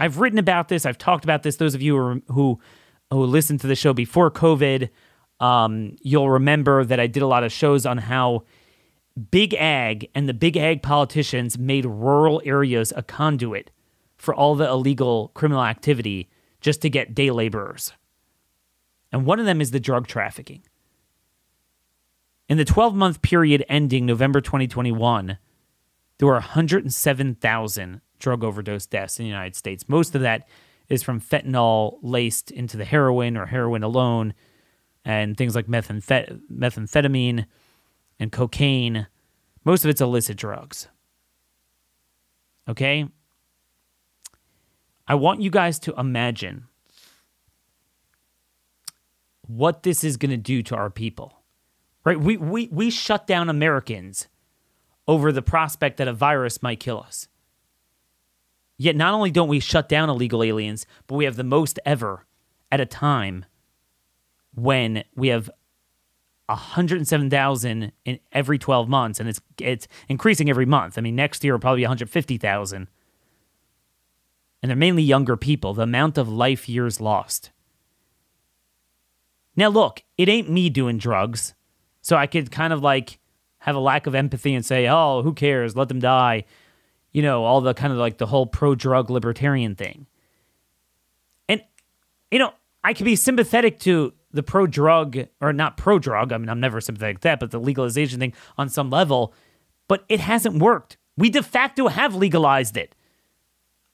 I've written about this, I've talked about this. Those of you who, who, who listened to the show before COVID, um, you'll remember that I did a lot of shows on how big ag and the big ag politicians made rural areas a conduit for all the illegal criminal activity just to get day laborers. And one of them is the drug trafficking. In the 12 month period ending November 2021, there were 107,000 drug overdose deaths in the United States. Most of that is from fentanyl laced into the heroin or heroin alone, and things like methamphet- methamphetamine and cocaine. Most of it's illicit drugs. Okay? I want you guys to imagine what this is going to do to our people. Right? We, we, we shut down Americans over the prospect that a virus might kill us. Yet not only don't we shut down illegal aliens, but we have the most ever at a time when we have 107,000 in every 12 months and it's it's increasing every month. I mean next year will probably be 150,000. And they're mainly younger people, the amount of life years lost. Now look, it ain't me doing drugs. So I could kind of like have a lack of empathy and say, "Oh, who cares? Let them die." You know, all the kind of like the whole pro-drug libertarian thing. And you know, I could be sympathetic to the pro drug, or not pro drug, I mean, I'm never sympathetic to that, but the legalization thing on some level, but it hasn't worked. We de facto have legalized it.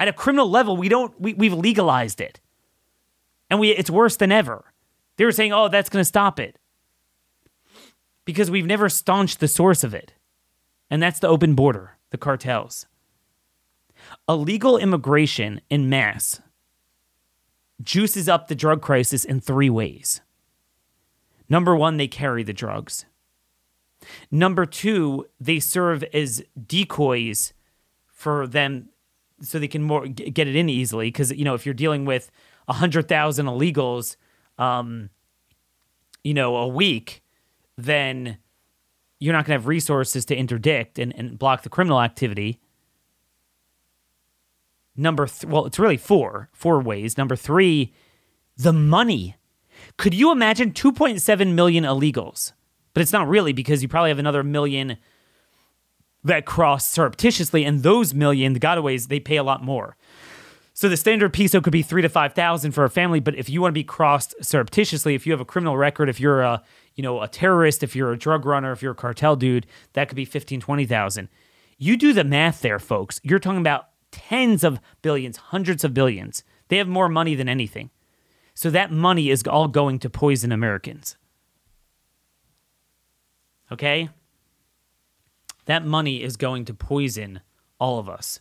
At a criminal level, we don't, we, we've legalized it. And we, it's worse than ever. They were saying, oh, that's going to stop it. Because we've never staunched the source of it. And that's the open border, the cartels. Illegal immigration in mass juices up the drug crisis in three ways. Number one, they carry the drugs. Number two, they serve as decoys for them so they can more get it in easily. Because, you know, if you're dealing with 100,000 illegals, um, you know, a week, then you're not going to have resources to interdict and, and block the criminal activity. Number th- well, it's really four, four ways. Number three, the money. Could you imagine 2.7 million illegals? But it's not really because you probably have another million that cross surreptitiously, and those million, the gotaways, they pay a lot more. So the standard peso could be three to five thousand for a family, but if you want to be crossed surreptitiously, if you have a criminal record, if you're a you know a terrorist, if you're a drug runner, if you're a cartel dude, that could be 15, 20,000. You do the math there, folks. You're talking about tens of billions, hundreds of billions. They have more money than anything. So that money is all going to poison Americans. Okay? That money is going to poison all of us.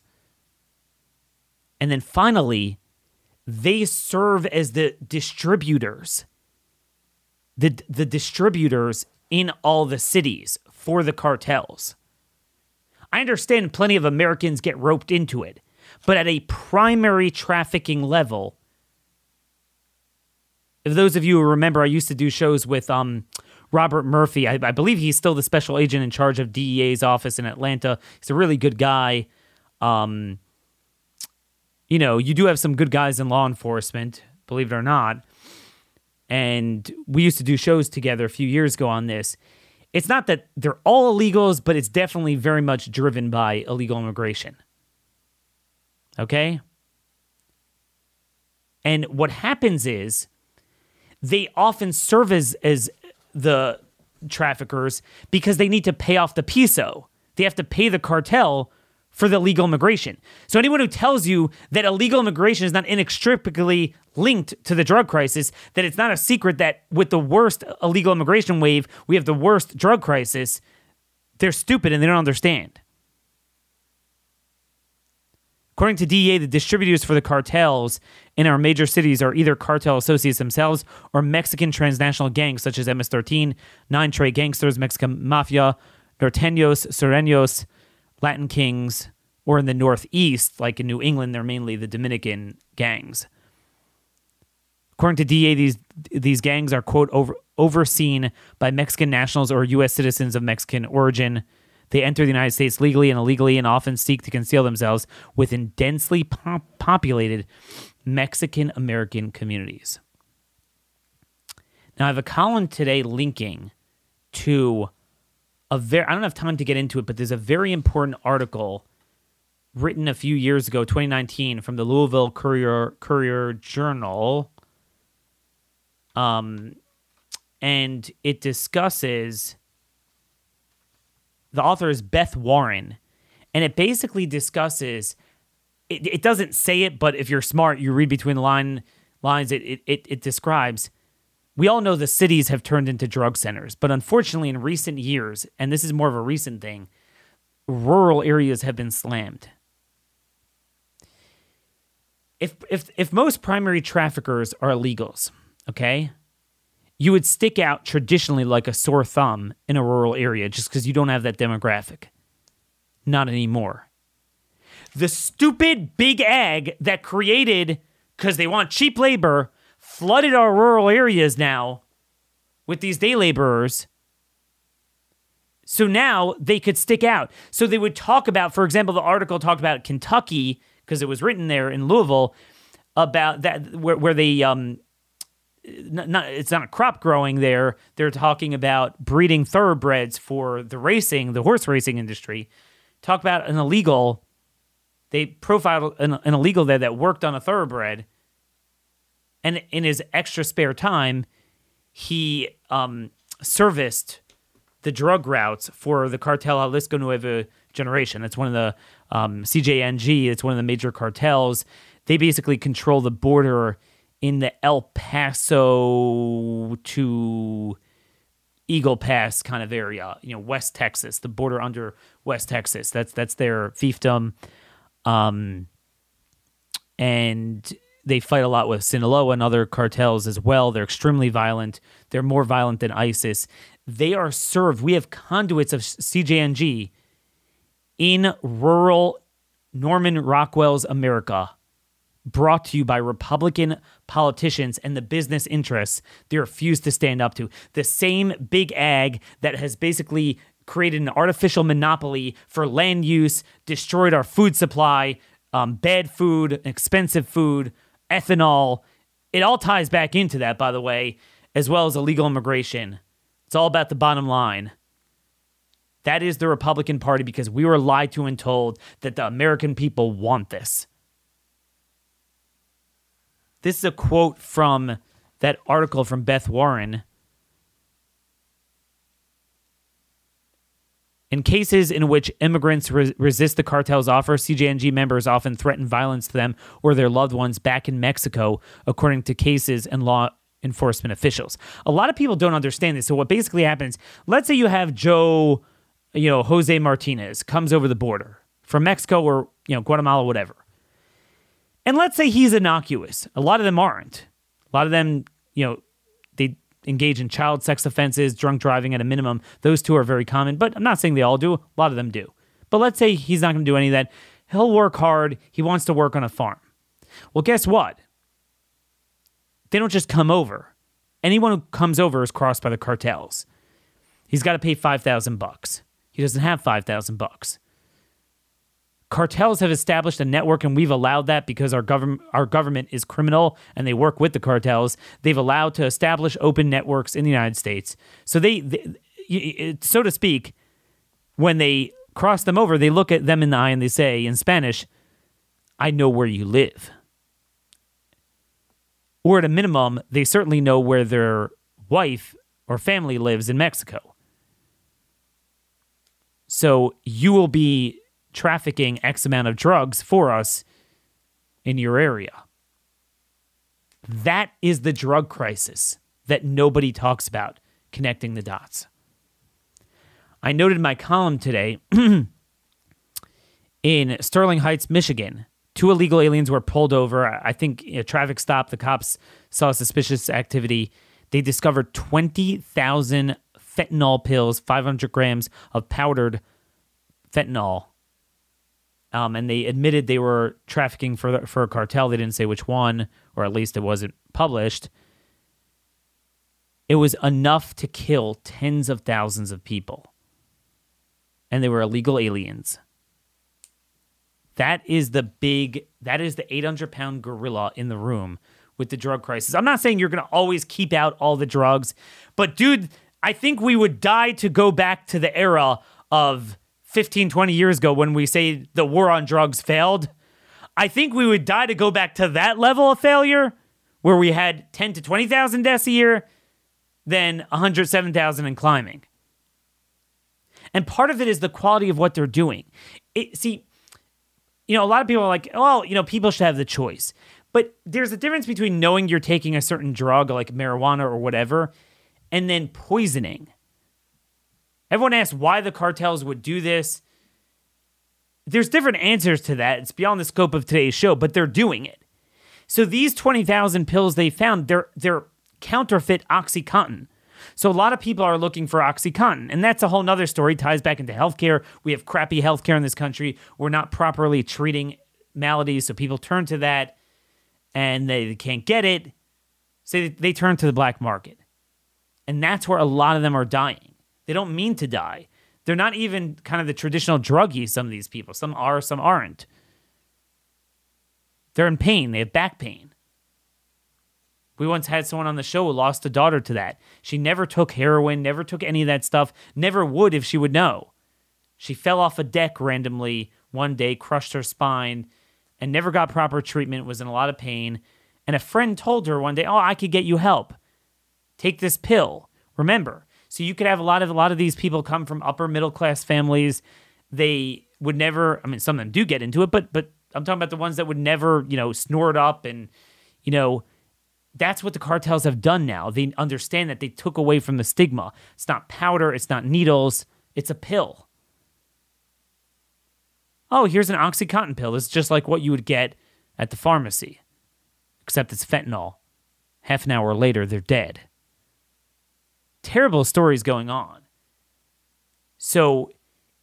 And then finally, they serve as the distributors. The, the distributors in all the cities for the cartels. I understand plenty of Americans get roped into it, but at a primary trafficking level, if those of you who remember, I used to do shows with um, Robert Murphy. I, I, believe he's still the special agent in charge of DEA's office in Atlanta. He's a really good guy. Um, you know, you do have some good guys in law enforcement, believe it or not. And we used to do shows together a few years ago on this it's not that they're all illegals, but it's definitely very much driven by illegal immigration. Okay? And what happens is they often serve as, as the traffickers because they need to pay off the peso. They have to pay the cartel for the legal immigration. So anyone who tells you that illegal immigration is not inextricably linked to the drug crisis, that it's not a secret that with the worst illegal immigration wave, we have the worst drug crisis, they're stupid and they don't understand. According to DEA, the distributors for the cartels in our major cities are either cartel associates themselves or Mexican transnational gangs such as MS-13, Nine Trey Gangsters, Mexican Mafia, Norteños, Sureños, Latin Kings, or in the Northeast, like in New England, they're mainly the Dominican gangs. According to DEA, these these gangs are quote over, overseen by Mexican nationals or U.S. citizens of Mexican origin. They enter the United States legally and illegally, and often seek to conceal themselves within densely pop- populated Mexican American communities. Now, I have a column today linking to a very I don't have time to get into it, but there's a very important article written a few years ago, 2019, from the Louisville Courier Courier Journal. Um, and it discusses the author is Beth Warren, and it basically discusses. It, it doesn't say it, but if you're smart, you read between the line lines. It it it, describes we all know the cities have turned into drug centers, but unfortunately, in recent years, and this is more of a recent thing, rural areas have been slammed. If, if, if most primary traffickers are illegals, okay, you would stick out traditionally like a sore thumb in a rural area just because you don't have that demographic. Not anymore. The stupid big ag that created, because they want cheap labor, flooded our rural areas now with these day laborers. So now they could stick out. So they would talk about, for example, the article talked about Kentucky because it was written there in Louisville about that where, where they um not, it's not a crop growing there. They're talking about breeding thoroughbreds for the racing, the horse racing industry. Talk about an illegal. They profiled an, an illegal there that worked on a thoroughbred and in his extra spare time, he um, serviced the drug routes for the cartel Jalisco Nueva Generation. That's one of the um, CJNG. It's one of the major cartels. They basically control the border in the El Paso to Eagle Pass kind of area. You know, West Texas, the border under West Texas. That's that's their fiefdom. Um, and they fight a lot with Sinaloa and other cartels as well. They're extremely violent. They're more violent than ISIS. They are served. We have conduits of CJNG in rural Norman Rockwell's America, brought to you by Republican politicians and the business interests they refuse to stand up to. The same big ag that has basically created an artificial monopoly for land use, destroyed our food supply, um, bad food, expensive food, ethanol. It all ties back into that, by the way, as well as illegal immigration. It's all about the bottom line. That is the Republican Party because we were lied to and told that the American people want this. This is a quote from that article from Beth Warren In cases in which immigrants re- resist the cartel's offer, CJNG members often threaten violence to them or their loved ones back in Mexico, according to cases and law enforcement officials. A lot of people don't understand this. So what basically happens, let's say you have Joe, you know, Jose Martinez comes over the border from Mexico or, you know, Guatemala, whatever. And let's say he's innocuous. A lot of them aren't. A lot of them, you know, they engage in child sex offenses, drunk driving at a minimum. Those two are very common, but I'm not saying they all do. A lot of them do. But let's say he's not going to do any of that. He'll work hard. He wants to work on a farm. Well, guess what? They don't just come over. Anyone who comes over is crossed by the cartels. He's got to pay 5,000 bucks. He doesn't have 5,000 bucks cartels have established a network and we've allowed that because our government our government is criminal and they work with the cartels. They've allowed to establish open networks in the United States. So they, they so to speak when they cross them over they look at them in the eye and they say in Spanish I know where you live. Or at a minimum they certainly know where their wife or family lives in Mexico. So you will be trafficking X amount of drugs for us in your area. That is the drug crisis that nobody talks about, connecting the dots. I noted in my column today in Sterling Heights, Michigan, two illegal aliens were pulled over. I think a traffic stop. The cops saw suspicious activity. They discovered 20,000 fentanyl pills, 500 grams of powdered fentanyl. Um, and they admitted they were trafficking for for a cartel. They didn't say which one, or at least it wasn't published. It was enough to kill tens of thousands of people, and they were illegal aliens. That is the big. That is the 800 pound gorilla in the room with the drug crisis. I'm not saying you're going to always keep out all the drugs, but dude, I think we would die to go back to the era of 15, 20 years ago when we say the war on drugs failed. I think we would die to go back to that level of failure where we had 10 to 20,000 deaths a year than 107,000 and climbing. And part of it is the quality of what they're doing. It, see, you know, a lot of people are like, well, you know, people should have the choice. But there's a difference between knowing you're taking a certain drug like marijuana or whatever and then poisoning. Everyone asks why the cartels would do this. There's different answers to that. It's beyond the scope of today's show, but they're doing it. So these 20,000 pills they found, they're they're counterfeit OxyContin. So a lot of people are looking for OxyContin, and that's a whole nother story. Ties back into healthcare. We have crappy healthcare in this country. We're not properly treating maladies, so people turn to that, and they, can't get it, so they turn to the black market, and that's where a lot of them are dying. They don't mean to die. They're not even kind of the traditional druggies, some of these people. Some are, some aren't. They're in pain. They have back pain. We once had someone on the show who lost a daughter to that. She never took heroin, never took any of that stuff, never would if she would know. She fell off a deck randomly one day, crushed her spine, and never got proper treatment, was in a lot of pain. And a friend told her one day, Oh, I could get you help. Take this pill. Remember, so you could have a lot of a lot of these people come from upper middle class families. They would never. I mean, some of them do get into it, but but I'm talking about the ones that would never, you know, snort up and, you know, that's what the cartels have done now. They understand that they took away from the stigma. It's not powder, it's not needles, it's a pill. Oh, here's an Oxycontin pill. It's just like what you would get at the pharmacy, except it's fentanyl. Half an hour later, they're dead terrible stories going on. So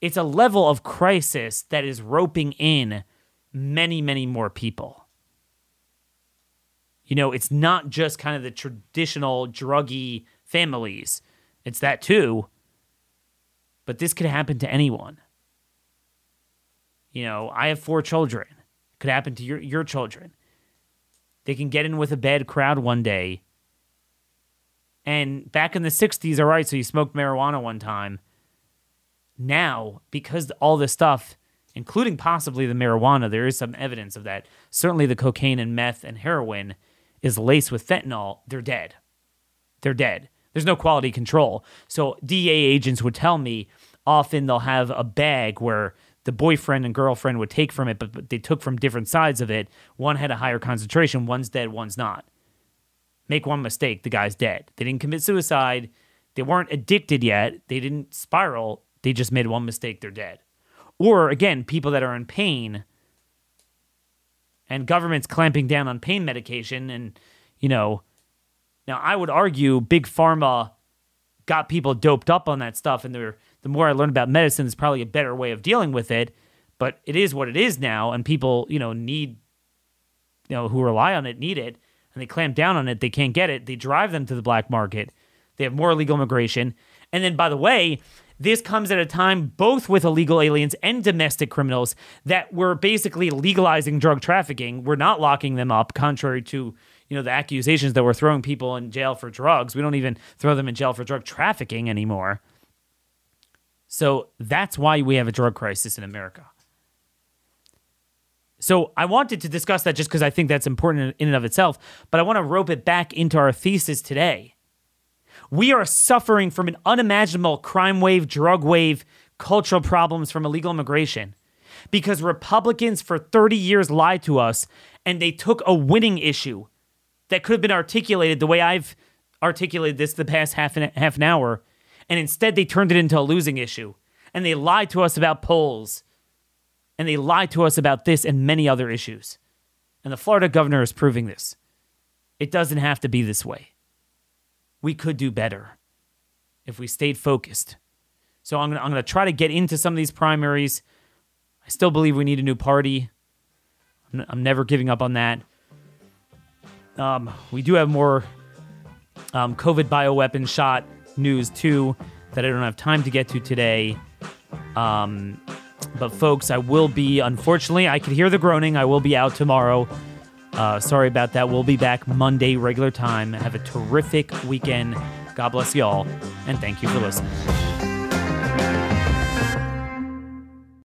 it's a level of crisis that is roping in many, many more people. You know, it's not just kind of the traditional druggy families, it's that too. But this could happen to anyone. You know, I have four children. It could happen to your, your children. They can get in with a bad crowd one day and back in the 60s, all right, so you smoked marijuana one time. Now, because all this stuff, including possibly the marijuana, there is some evidence of that. Certainly the cocaine and meth and heroin is laced with fentanyl. They're dead. They're dead. There's no quality control. So DA agents would tell me often they'll have a bag where the boyfriend and girlfriend would take from it, but, but they took from different sides of it. One had a higher concentration, one's dead, one's not. Make one mistake, the guy's dead. They didn't commit suicide. They weren't addicted yet. They didn't spiral. They just made one mistake, they're dead. Or again, people that are in pain and government's clamping down on pain medication and you know now i would argue big pharma got people doped up on that stuff and the more i learn about medicine is probably a better way of dealing with it but it is what it is now and people you know need you know who rely on it need it and they clamp down on it, they can't get it. They drive them to the black market. They have more illegal immigration. And then, by the way, this comes at a time both with illegal aliens and domestic criminals that we're basically legalizing drug trafficking. We're not locking them up, contrary to you know the accusations that we're throwing people in jail for drugs. We don't even throw them in jail for drug trafficking anymore. So that's why we have a drug crisis in America. So I wanted to discuss that just because I think that's important in and of itself, but I want to rope it back into our thesis today. We are suffering from an unimaginable crime wave, drug wave, cultural problems from illegal immigration. because Republicans for 30 years lied to us and they took a winning issue that could have been articulated the way I've articulated this the past half an, half an hour, and instead they turned it into a losing issue. And they lied to us about polls. And they lied to us about this and many other issues. And the Florida governor is proving this. It doesn't have to be this way. We could do better if we stayed focused. So I'm going to try to get into some of these primaries. I still believe we need a new party. I'm, I'm never giving up on that. Um, we do have more um, COVID bioweapon shot news too that I don't have time to get to today. Um, but folks, I will be, unfortunately, I could hear the groaning. I will be out tomorrow. Uh, sorry about that. We'll be back Monday, regular time. Have a terrific weekend. God bless you all, and thank you for listening.